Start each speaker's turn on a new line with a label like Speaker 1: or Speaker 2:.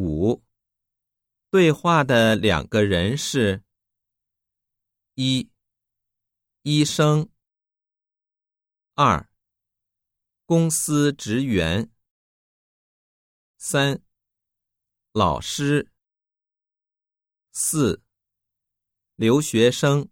Speaker 1: 五。对话的两个人是一医生。二公司职员。三老师。四留学生。